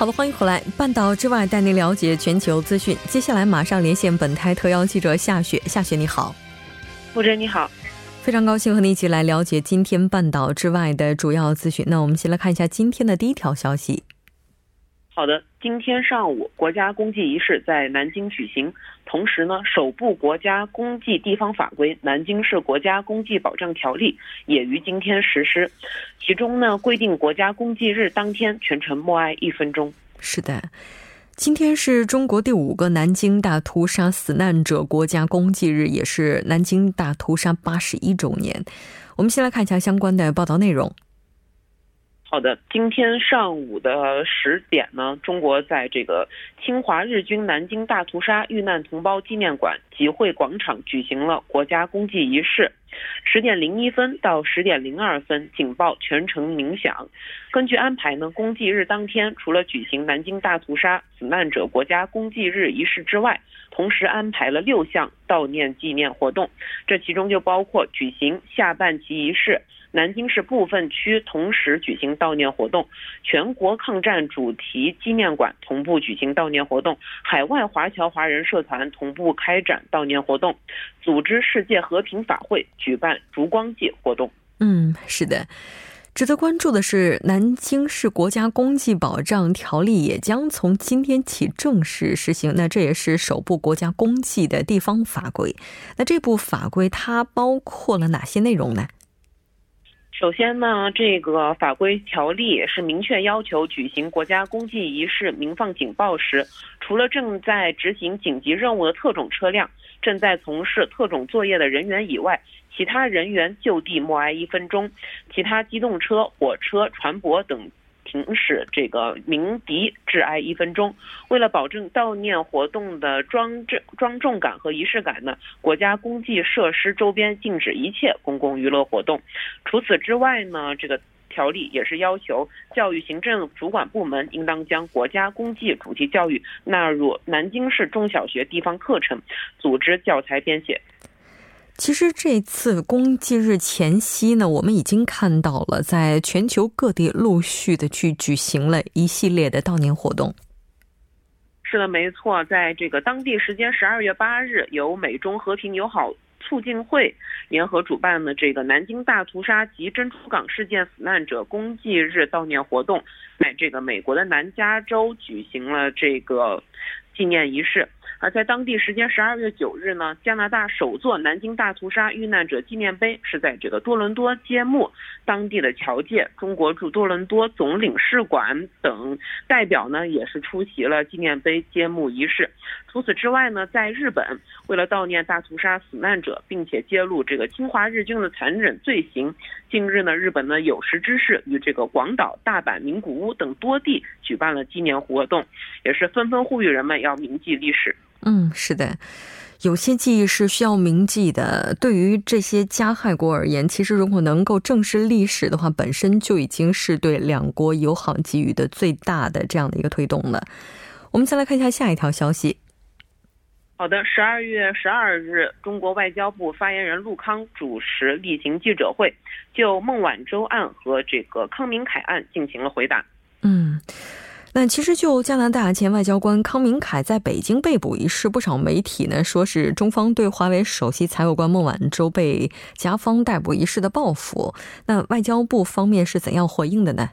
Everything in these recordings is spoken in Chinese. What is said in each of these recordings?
好的，欢迎回来。半岛之外带您了解全球资讯。接下来马上连线本台特邀记者夏雪。夏雪，你好。穆真，你好。非常高兴和你一起来了解今天半岛之外的主要资讯。那我们先来看一下今天的第一条消息。好的，今天上午国家公祭仪式在南京举行，同时呢，首部国家公祭地方法规《南京市国家公祭保障条例》也于今天实施。其中呢，规定国家公祭日当天全程默哀一分钟。是的，今天是中国第五个南京大屠杀死难者国家公祭日，也是南京大屠杀八十一周年。我们先来看一下相关的报道内容。好的，今天上午的十点呢，中国在这个侵华日军南京大屠杀遇难同胞纪念馆集会广场举行了国家公祭仪式。十点零一分到十点零二分，警报全程鸣响。根据安排呢，公祭日当天除了举行南京大屠杀死难者国家公祭日仪式之外，同时安排了六项悼念纪念活动。这其中就包括举行下半旗仪式。南京市部分区同时举行悼念活动，全国抗战主题纪念馆同步举行悼念活动，海外华侨华人社团同步开展悼念活动，组织世界和平法会举办烛光祭活动。嗯，是的，值得关注的是，南京市国家公祭保障条例也将从今天起正式实行。那这也是首部国家公祭的地方法规。那这部法规它包括了哪些内容呢？首先呢，这个法规条例是明确要求举行国家公祭仪式鸣放警报时，除了正在执行紧急任务的特种车辆、正在从事特种作业的人员以外，其他人员就地默哀一分钟，其他机动车、火车、船舶等。停驶这个鸣笛致哀一分钟。为了保证悼念活动的庄重庄重感和仪式感呢，国家公祭设施周边禁止一切公共娱乐活动。除此之外呢，这个条例也是要求教育行政主管部门应当将国家公祭主题教育纳入南京市中小学地方课程，组织教材编写。其实这次公祭日前夕呢，我们已经看到了，在全球各地陆续的去举行了一系列的悼念活动。是的，没错，在这个当地时间十二月八日，由美中和平友好促进会联合主办的这个南京大屠杀及珍珠港事件死难者公祭日悼念活动，在这个美国的南加州举行了这个纪念仪式。而在当地时间十二月九日呢，加拿大首座南京大屠杀遇难者纪念碑是在这个多伦多揭幕。当地的侨界、中国驻多伦多总领事馆等代表呢，也是出席了纪念碑揭幕仪式。除此之外呢，在日本，为了悼念大屠杀死难者，并且揭露这个侵华日军的残忍罪行，近日呢，日本呢有识之士与这个广岛、大阪、名古屋等多地举办了纪念活动，也是纷纷呼吁人们要铭记历史。嗯，是的，有些记忆是需要铭记的。对于这些加害国而言，其实如果能够正视历史的话，本身就已经是对两国友好给予的最大的这样的一个推动了。我们再来看一下下一条消息。好的，十二月十二日，中国外交部发言人陆康主持例行记者会，就孟晚舟案和这个康明凯案进行了回答。嗯。那其实就加拿大前外交官康明凯在北京被捕一事，不少媒体呢说是中方对华为首席财务官孟晚舟被加方逮捕一事的报复。那外交部方面是怎样回应的呢？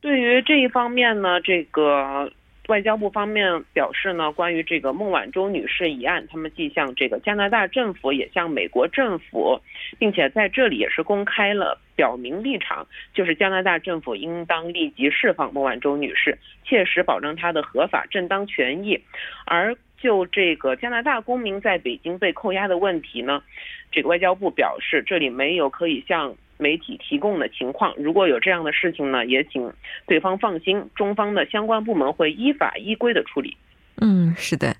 对于这一方面呢，这个外交部方面表示呢，关于这个孟晚舟女士一案，他们既向这个加拿大政府，也向美国政府，并且在这里也是公开了表明立场，就是加拿大政府应当立即释放孟晚舟女士，切实保障她的合法正当权益。而就这个加拿大公民在北京被扣押的问题呢，这个外交部表示，这里没有可以向。媒体提供的情况，如果有这样的事情呢，也请对方放心，中方的相关部门会依法依规的处理。嗯，是的。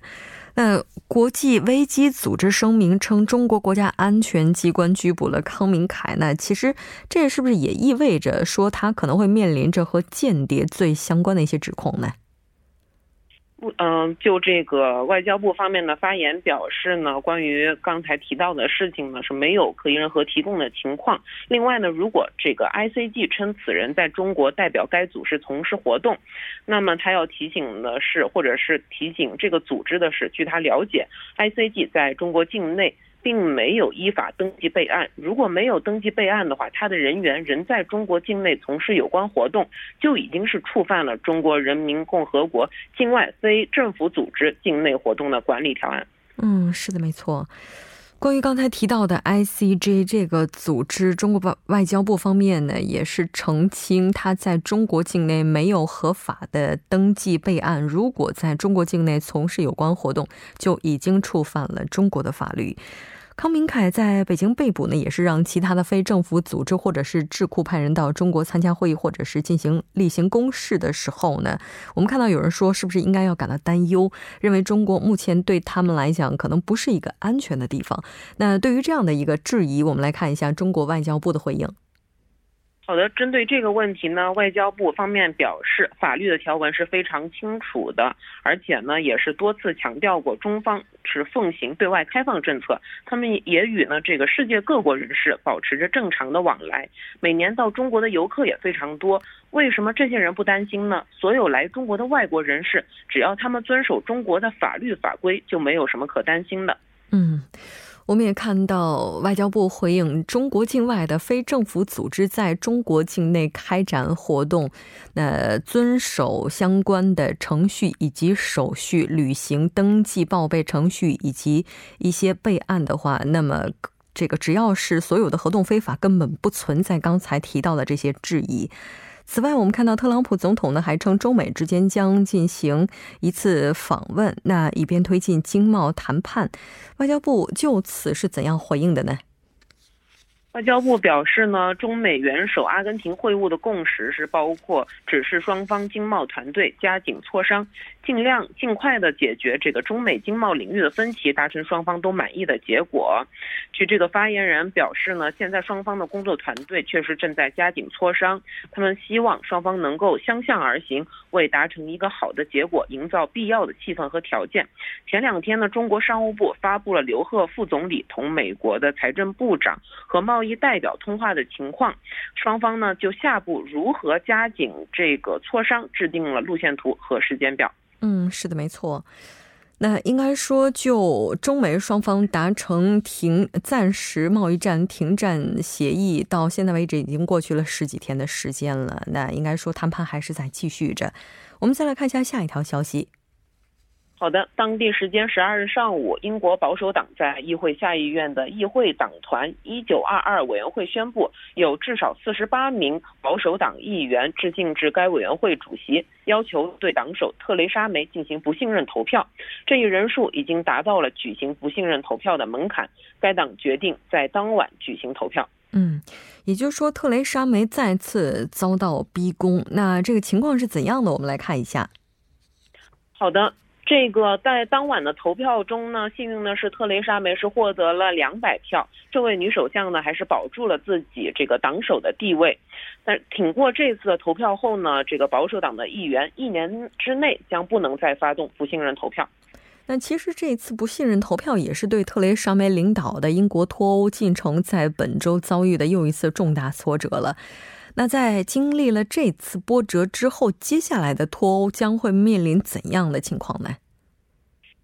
那国际危机组织声明称，中国国家安全机关拘捕了康明凯。那其实这是不是也意味着说他可能会面临着和间谍罪相关的一些指控呢？嗯，就这个外交部方面的发言表示呢，关于刚才提到的事情呢，是没有可以任何提供的情况。另外呢，如果这个 ICG 称此人在中国代表该组织从事活动，那么他要提醒的是，或者是提醒这个组织的是，据他了解，ICG 在中国境内。并没有依法登记备案。如果没有登记备案的话，他的人员仍在中国境内从事有关活动，就已经是触犯了《中国人民共和国境外非政府组织境内活动的管理条案》。嗯，是的，没错。关于刚才提到的 ICJ 这个组织，中国外外交部方面呢也是澄清，他在中国境内没有合法的登记备案。如果在中国境内从事有关活动，就已经触犯了中国的法律。康明凯在北京被捕呢，也是让其他的非政府组织或者是智库派人到中国参加会议，或者是进行例行公事的时候呢，我们看到有人说，是不是应该要感到担忧，认为中国目前对他们来讲可能不是一个安全的地方。那对于这样的一个质疑，我们来看一下中国外交部的回应。好的，针对这个问题呢，外交部方面表示，法律的条文是非常清楚的，而且呢，也是多次强调过，中方是奉行对外开放政策。他们也与呢这个世界各国人士保持着正常的往来，每年到中国的游客也非常多。为什么这些人不担心呢？所有来中国的外国人士，只要他们遵守中国的法律法规，就没有什么可担心的。嗯。我们也看到外交部回应，中国境外的非政府组织在中国境内开展活动，那遵守相关的程序以及手续，履行登记报备程序以及一些备案的话，那么这个只要是所有的活动非法，根本不存在刚才提到的这些质疑。此外，我们看到特朗普总统呢还称中美之间将进行一次访问，那以便推进经贸谈判。外交部就此是怎样回应的呢？外交部表示呢，中美元首阿根廷会晤的共识是包括指示双方经贸团队加紧磋商，尽量尽快的解决这个中美经贸领域的分歧，达成双方都满意的结果。据这个发言人表示呢，现在双方的工作团队确实正在加紧磋商，他们希望双方能够相向而行，为达成一个好的结果营造必要的气氛和条件。前两天呢，中国商务部发布了刘鹤副总理同美国的财政部长和贸易。代表通话的情况，双方呢就下步如何加紧这个磋商，制定了路线图和时间表。嗯，是的，没错。那应该说，就中美双方达成停暂时贸易战停战协议，到现在为止已经过去了十几天的时间了。那应该说，谈判还是在继续着。我们再来看一下下一条消息。好的，当地时间十二日上午，英国保守党在议会下议院的议会党团一九二二委员会宣布，有至少四十八名保守党议员致信至该委员会主席，要求对党首特蕾莎梅进行不信任投票。这一人数已经达到了举行不信任投票的门槛。该党决定在当晚举行投票。嗯，也就是说，特蕾莎梅再次遭到逼宫。那这个情况是怎样的？我们来看一下。好的。这个在当晚的投票中呢，幸运的是特蕾莎梅是获得了两百票。这位女首相呢，还是保住了自己这个党首的地位。但挺过这次的投票后呢，这个保守党的议员一年之内将不能再发动不信任投票。那其实这次不信任投票也是对特蕾莎梅领导的英国脱欧进程在本周遭遇的又一次重大挫折了。那在经历了这次波折之后，接下来的脱欧将会面临怎样的情况呢？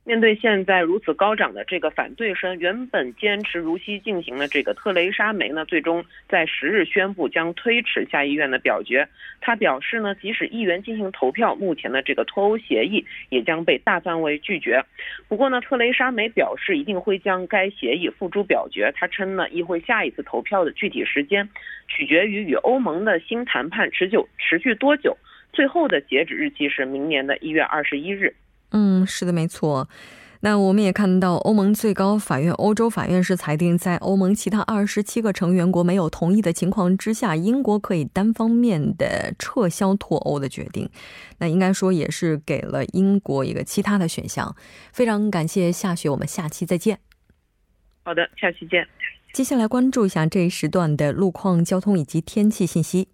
面对现在如此高涨的这个反对声，原本坚持如期进行的这个特蕾莎梅呢，最终在十日宣布将推迟下议院的表决。他表示呢，即使议员进行投票，目前的这个脱欧协议也将被大范围拒绝。不过呢，特蕾莎梅表示一定会将该协议付诸表决。他称呢，议会下一次投票的具体时间取决于与欧盟的新谈判持久持续多久，最后的截止日期是明年的一月二十一日。嗯，是的，没错。那我们也看到，欧盟最高法院、欧洲法院是裁定，在欧盟其他二十七个成员国没有同意的情况之下，英国可以单方面的撤销脱欧的决定。那应该说也是给了英国一个其他的选项。非常感谢夏雪，我们下期再见。好的，下期见。接下来关注一下这一时段的路况、交通以及天气信息。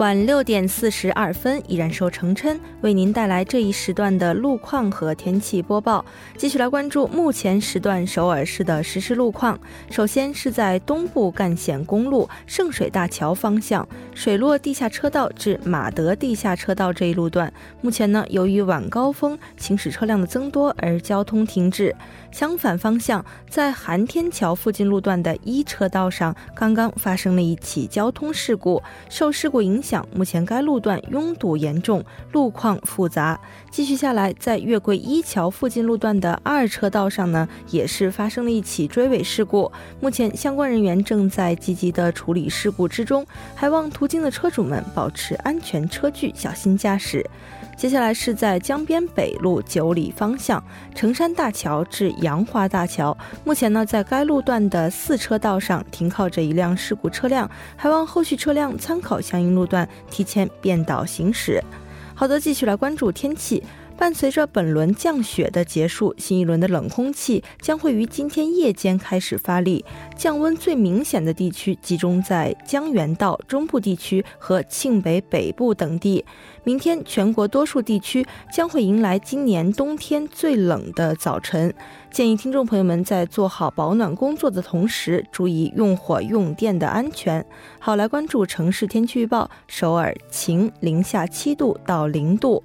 晚六点四十二分，依然受成琛为您带来这一时段的路况和天气播报。继续来关注目前时段首尔市的实时路况。首先是在东部干线公路圣水大桥方向水落地下车道至马德地下车道这一路段，目前呢由于晚高峰行驶车辆的增多而交通停滞。相反方向，在韩天桥附近路段的一车道上，刚刚发生了一起交通事故。受事故影响，目前该路段拥堵严重，路况复杂。继续下来，在月桂一桥附近路段的二车道上呢，也是发生了一起追尾事故。目前相关人员正在积极的处理事故之中，还望途经的车主们保持安全车距，小心驾驶。接下来是在江边北路九里方向成山大桥至杨华大桥，目前呢在该路段的四车道上停靠着一辆事故车辆，还望后续车辆参考相应路段提前变道行驶。好的，继续来关注天气。伴随着本轮降雪的结束，新一轮的冷空气将会于今天夜间开始发力，降温最明显的地区集中在江原道中部地区和庆北北部等地。明天全国多数地区将会迎来今年冬天最冷的早晨，建议听众朋友们在做好保暖工作的同时，注意用火用电的安全。好，来关注城市天气预报：首尔晴，零下七度到零度。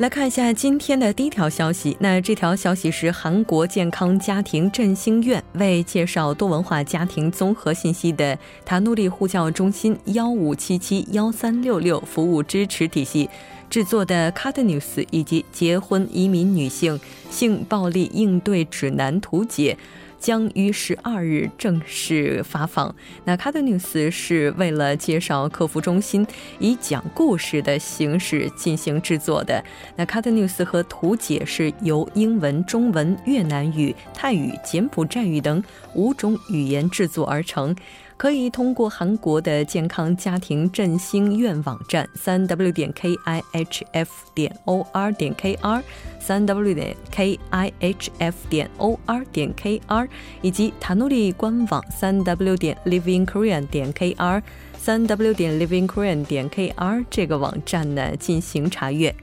来看一下今天的第一条消息。那这条消息是韩国健康家庭振兴院为介绍多文化家庭综合信息的塔努利呼叫中心幺五七七幺三六六服务支持体系制作的 Cut News 以及结婚移民女性性暴力应对指南图解。将于十二日正式发放。那 Cut News 是为了介绍客服中心，以讲故事的形式进行制作的。那 Cut News 和图解是由英文、中文、越南语、泰语、柬埔寨语等五种语言制作而成。可以通过韩国的健康家庭振兴院网站三 w 点 k i h f 点 o r 点 k r 三 w 点 k i h f 点 o r 点 k r 以及塔努利官网三 w 点 livingkorean 点 k r 三 w 点 livingkorean 点 k r 这个网站呢进行查阅。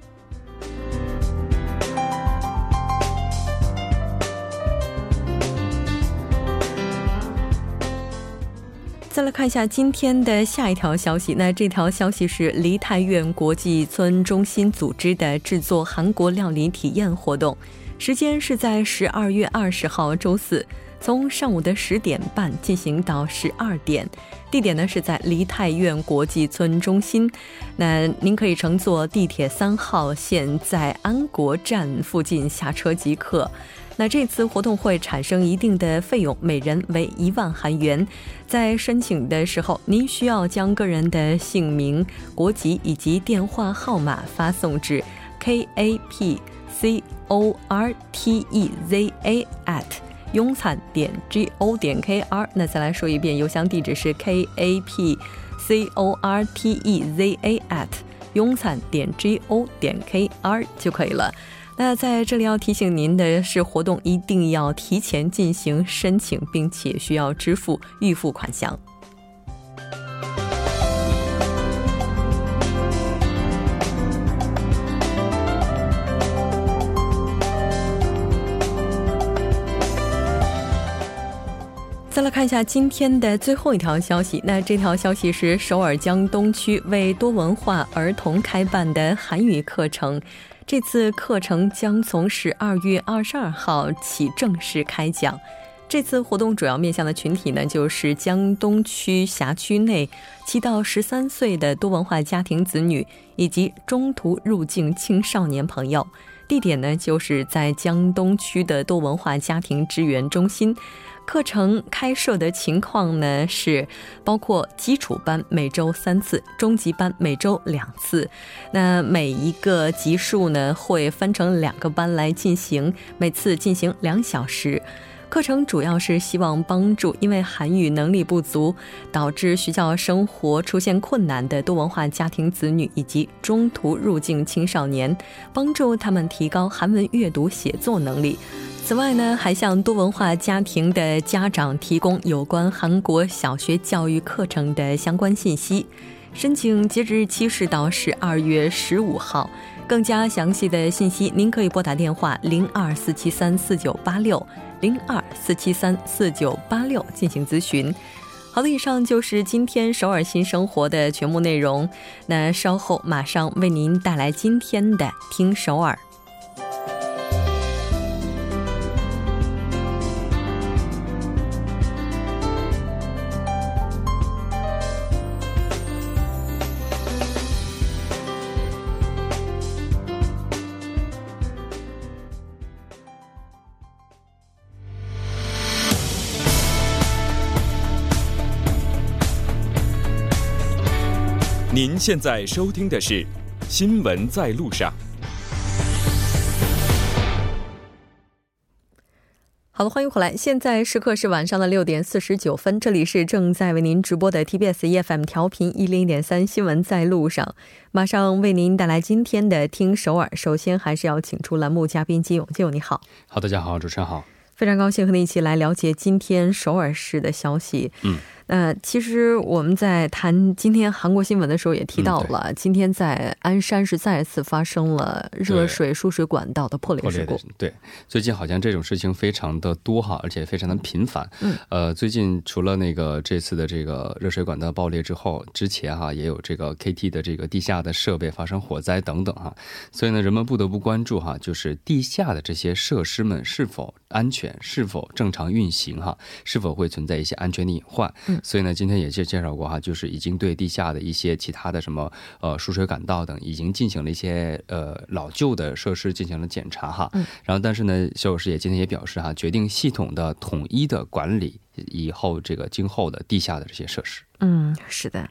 再来看一下今天的下一条消息。那这条消息是梨泰院国际村中心组织的制作韩国料理体验活动，时间是在十二月二十号周四，从上午的十点半进行到十二点，地点呢是在梨泰院国际村中心。那您可以乘坐地铁三号线，在安国站附近下车即可。那这次活动会产生一定的费用，每人为一万韩元。在申请的时候，您需要将个人的姓名、国籍以及电话号码发送至 k a p c o r t e z a at 庸灿点 g o 点 k r。那再来说一遍，邮箱地址是 k a p c o r t e z a at 庸灿点 g o 点 k r 就可以了。那在这里要提醒您的是，活动一定要提前进行申请，并且需要支付预付款项。再来看一下今天的最后一条消息，那这条消息是首尔江东区为多文化儿童开办的韩语课程。这次课程将从十二月二十二号起正式开讲。这次活动主要面向的群体呢，就是江东区辖区内七到十三岁的多文化家庭子女以及中途入境青少年朋友。地点呢，就是在江东区的多文化家庭支援中心。课程开设的情况呢是，包括基础班每周三次，中级班每周两次。那每一个级数呢会分成两个班来进行，每次进行两小时。课程主要是希望帮助因为韩语能力不足导致学校生活出现困难的多文化家庭子女以及中途入境青少年，帮助他们提高韩文阅读写作能力。此外呢，还向多文化家庭的家长提供有关韩国小学教育课程的相关信息。申请截止日期是到十二月十五号。更加详细的信息，您可以拨打电话零二四七三四九八六零二四七三四九八六进行咨询。好的，以上就是今天首尔新生活的全部内容。那稍后马上为您带来今天的听首尔。您现在收听的是《新闻在路上》。好了，欢迎回来。现在时刻是晚上的六点四十九分，这里是正在为您直播的 TBS EFM 调频一零一点三新闻在路上，马上为您带来今天的听首尔。首先还是要请出栏目嘉宾金勇，金勇你好。好，大家好，主持人好，非常高兴和你一起来了解今天首尔市的消息。嗯。那其实我们在谈今天韩国新闻的时候也提到了，今天在鞍山是再次发生了热水输水管道的破裂事故。对，最近好像这种事情非常的多哈，而且非常的频繁。嗯，呃，最近除了那个这次的这个热水管道爆裂之后，之前哈也有这个 KT 的这个地下的设备发生火灾等等哈，所以呢，人们不得不关注哈，就是地下的这些设施们是否安全，是否正常运行哈，是否会存在一些安全的隐患。所以呢，今天也介介绍过哈，就是已经对地下的一些其他的什么呃输水管道等，已经进行了一些呃老旧的设施进行了检查哈。嗯。然后，但是呢，肖老师也今天也表示哈，决定系统的统一的管理以后这个今后的地下的这些设施。嗯，是的，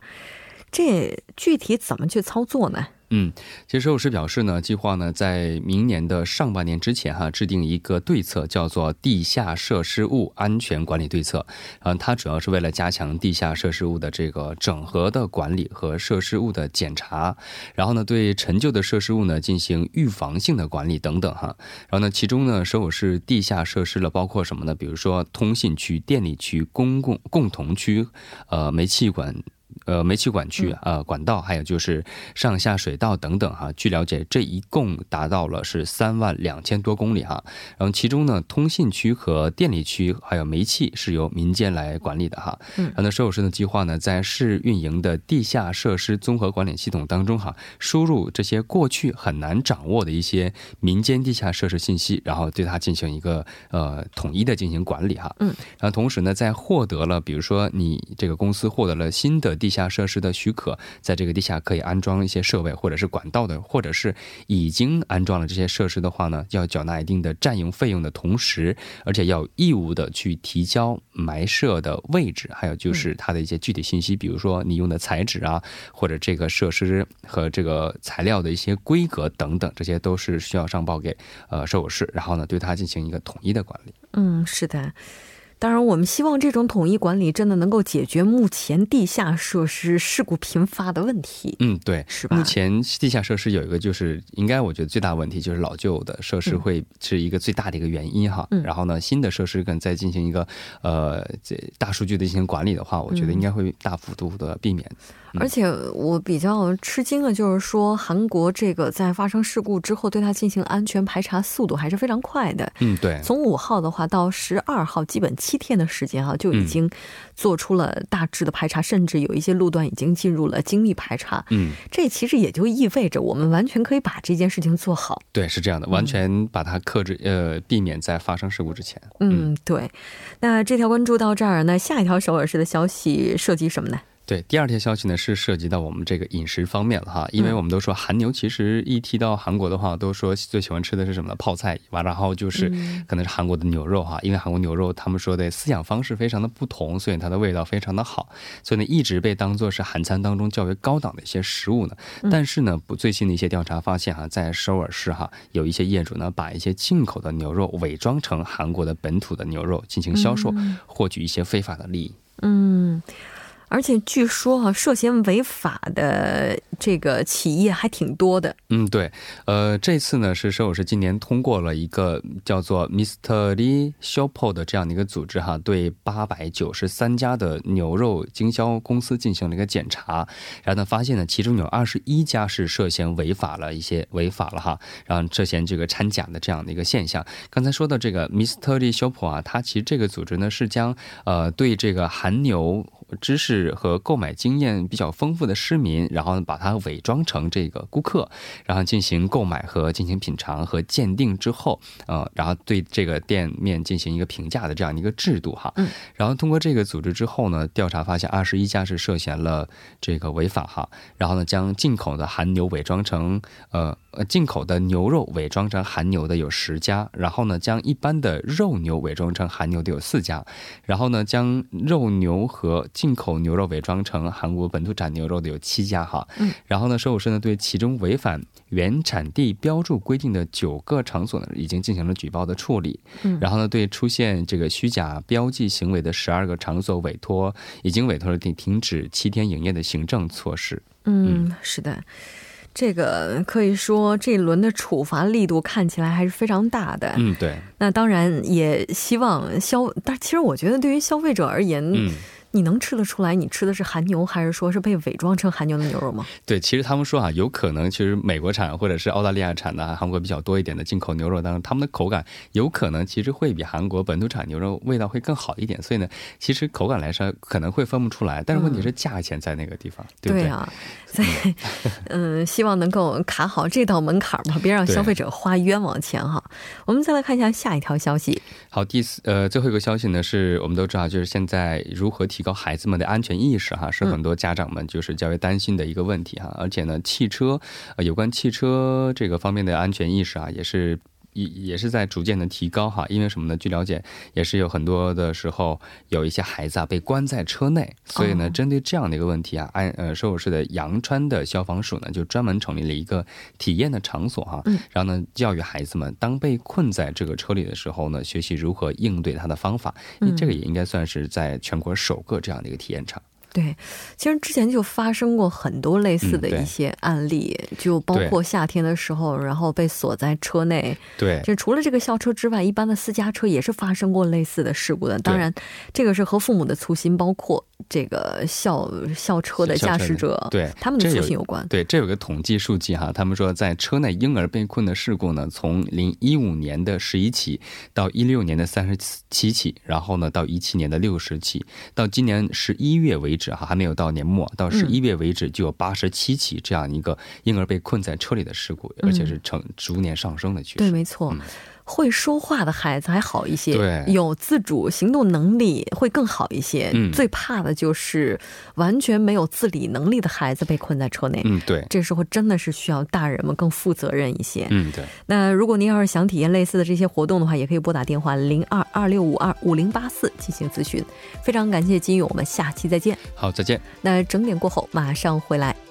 这具体怎么去操作呢？嗯，其实首师表示呢，计划呢在明年的上半年之前哈，制定一个对策，叫做地下设施物安全管理对策。嗯，它主要是为了加强地下设施物的这个整合的管理和设施物的检查，然后呢，对陈旧的设施物呢进行预防性的管理等等哈。然后呢，其中呢，首尔市地下设施了包括什么呢？比如说通信区、电力区、公共共同区、呃煤气管。呃煤气管区啊管道，还有就是上下水道等等哈。据了解，这一共达到了是三万两千多公里哈。然后其中呢，通信区和电力区还有煤气是由民间来管理的哈。嗯，然后呢，首尔市的计划呢，在市运营的地下设施综合管理系统当中哈，输入这些过去很难掌握的一些民间地下设施信息，然后对它进行一个呃统一的进行管理哈。嗯，然后同时呢，在获得了比如说你这个公司获得了新的地下设施的许可，在这个地下可以安装一些设备或者是管道的，或者是已经安装了这些设施的话呢，要缴纳一定的占用费用的同时，而且要义务的去提交埋设的位置，还有就是它的一些具体信息，比如说你用的材质啊，或者这个设施和这个材料的一些规格等等，这些都是需要上报给呃首尔市，然后呢对它进行一个统一的管理。嗯，是的。当然，我们希望这种统一管理真的能够解决目前地下设施事故频发的问题。嗯，对，是吧？目前地下设施有一个就是，应该我觉得最大问题就是老旧的设施会是一个最大的一个原因哈。嗯。然后呢，新的设施可能再进行一个呃这大数据的进行管理的话，我觉得应该会大幅度的避免。而且我比较吃惊的就是说，韩国这个在发生事故之后，对它进行安全排查速度还是非常快的。嗯，对。从五号的话到十二号，基本七天的时间啊，就已经做出了大致的排查，甚至有一些路段已经进入了精密排查。嗯，这其实也就意味着我们完全可以把这件事情做好。对，是这样的，完全把它克制，呃，避免在发生事故之前。嗯，对。那这条关注到这儿，那下一条首尔市的消息涉及什么呢？对，第二条消息呢是涉及到我们这个饮食方面了哈，因为我们都说韩牛，其实一提到韩国的话，都说最喜欢吃的是什么呢？泡菜，完然后就是可能是韩国的牛肉哈，因为韩国牛肉他们说的饲养方式非常的不同，所以它的味道非常的好，所以呢一直被当做是韩餐当中较为高档的一些食物呢。但是呢，不最新的一些调查发现哈，在首尔市哈，有一些业主呢把一些进口的牛肉伪装成韩国的本土的牛肉进行销售，获取一些非法的利益。嗯。而且据说啊，涉嫌违法的这个企业还挺多的。嗯，对，呃，这次呢是首尔市今年通过了一个叫做 Mr. Lee Shop 的这样的一个组织哈，对八百九十三家的牛肉经销公司进行了一个检查，然后呢发现呢，其中有二十一家是涉嫌违法了一些违法了哈，然后涉嫌这个掺假的这样的一个现象。刚才说的这个 Mr. Lee Shop 啊，它其实这个组织呢是将呃对这个韩牛。知识和购买经验比较丰富的市民，然后，把它伪装成这个顾客，然后进行购买和进行品尝和鉴定之后，呃，然后对这个店面进行一个评价的这样一个制度哈。嗯。然后通过这个组织之后呢，调查发现二十一家是涉嫌了这个违法哈。然后呢，将进口的韩牛伪装成呃呃进口的牛肉伪装成韩牛的有十家，然后呢，将一般的肉牛伪装成韩牛的有四家，然后呢，将肉牛和进口牛肉伪装成韩国本土产牛肉的有七家哈，嗯，然后呢，首尔市呢对其中违反原产地标注规定的九个场所呢已经进行了举报的处理，嗯，然后呢对出现这个虚假标记行为的十二个场所委托已经委托了停停止七天营业的行政措施。嗯，是的。这个可以说，这一轮的处罚力度看起来还是非常大的。嗯，对。那当然也希望消，但其实我觉得对于消费者而言，嗯。你能吃得出来，你吃的是韩牛，还是说是被伪装成韩牛的牛肉吗？对，其实他们说啊，有可能其实美国产或者是澳大利亚产的韩国比较多一点的进口牛肉当中，他们的口感有可能其实会比韩国本土产牛肉味道会更好一点。所以呢，其实口感来说可能会分不出来，但是问题是价钱在那个地方，对不对啊？所以，嗯，希望能够卡好这道门槛吧，别让消费者花冤枉钱哈。我们再来看一下下一条消息。好，第四呃最后一个消息呢，是我们都知道，就是现在如何提高孩子们的安全意识哈，是很多家长们就是较为担心的一个问题哈。而且呢，汽车呃有关汽车这个方面的安全意识啊，也是。也也是在逐渐的提高哈，因为什么呢？据了解，也是有很多的时候有一些孩子啊被关在车内，所以呢，针对这样的一个问题啊，安呃首尔市的阳川的消防署呢就专门成立了一个体验的场所哈，然后呢教育孩子们当被困在这个车里的时候呢，学习如何应对它的方法，因为这个也应该算是在全国首个这样的一个体验场。对，其实之前就发生过很多类似的一些案例，就包括夏天的时候，然后被锁在车内。对，就除了这个校车之外，一般的私家车也是发生过类似的事故的。当然，这个是和父母的粗心，包括这个校校车的驾驶者，对他们的粗心有关。对，这有个统计数据哈，他们说在车内婴儿被困的事故呢，从零一五年的十一起到一六年的三十七起，然后呢到一七年的六十起，到今年十一月为止哈，还没有到年末，到十一月为止就有八十七起这样一个婴儿被困在车里的事故，而且是呈逐年上升的趋势。对，没错。会说话的孩子还好一些，对，有自主行动能力会更好一些。嗯，最怕的就是完全没有自理能力的孩子被困在车内。嗯，对，这时候真的是需要大人们更负责任一些。嗯，对。那如果您要是想体验类似的这些活动的话，也可以拨打电话零二二六五二五零八四进行咨询。非常感谢金勇，我们下期再见。好，再见。那整点过后马上回来。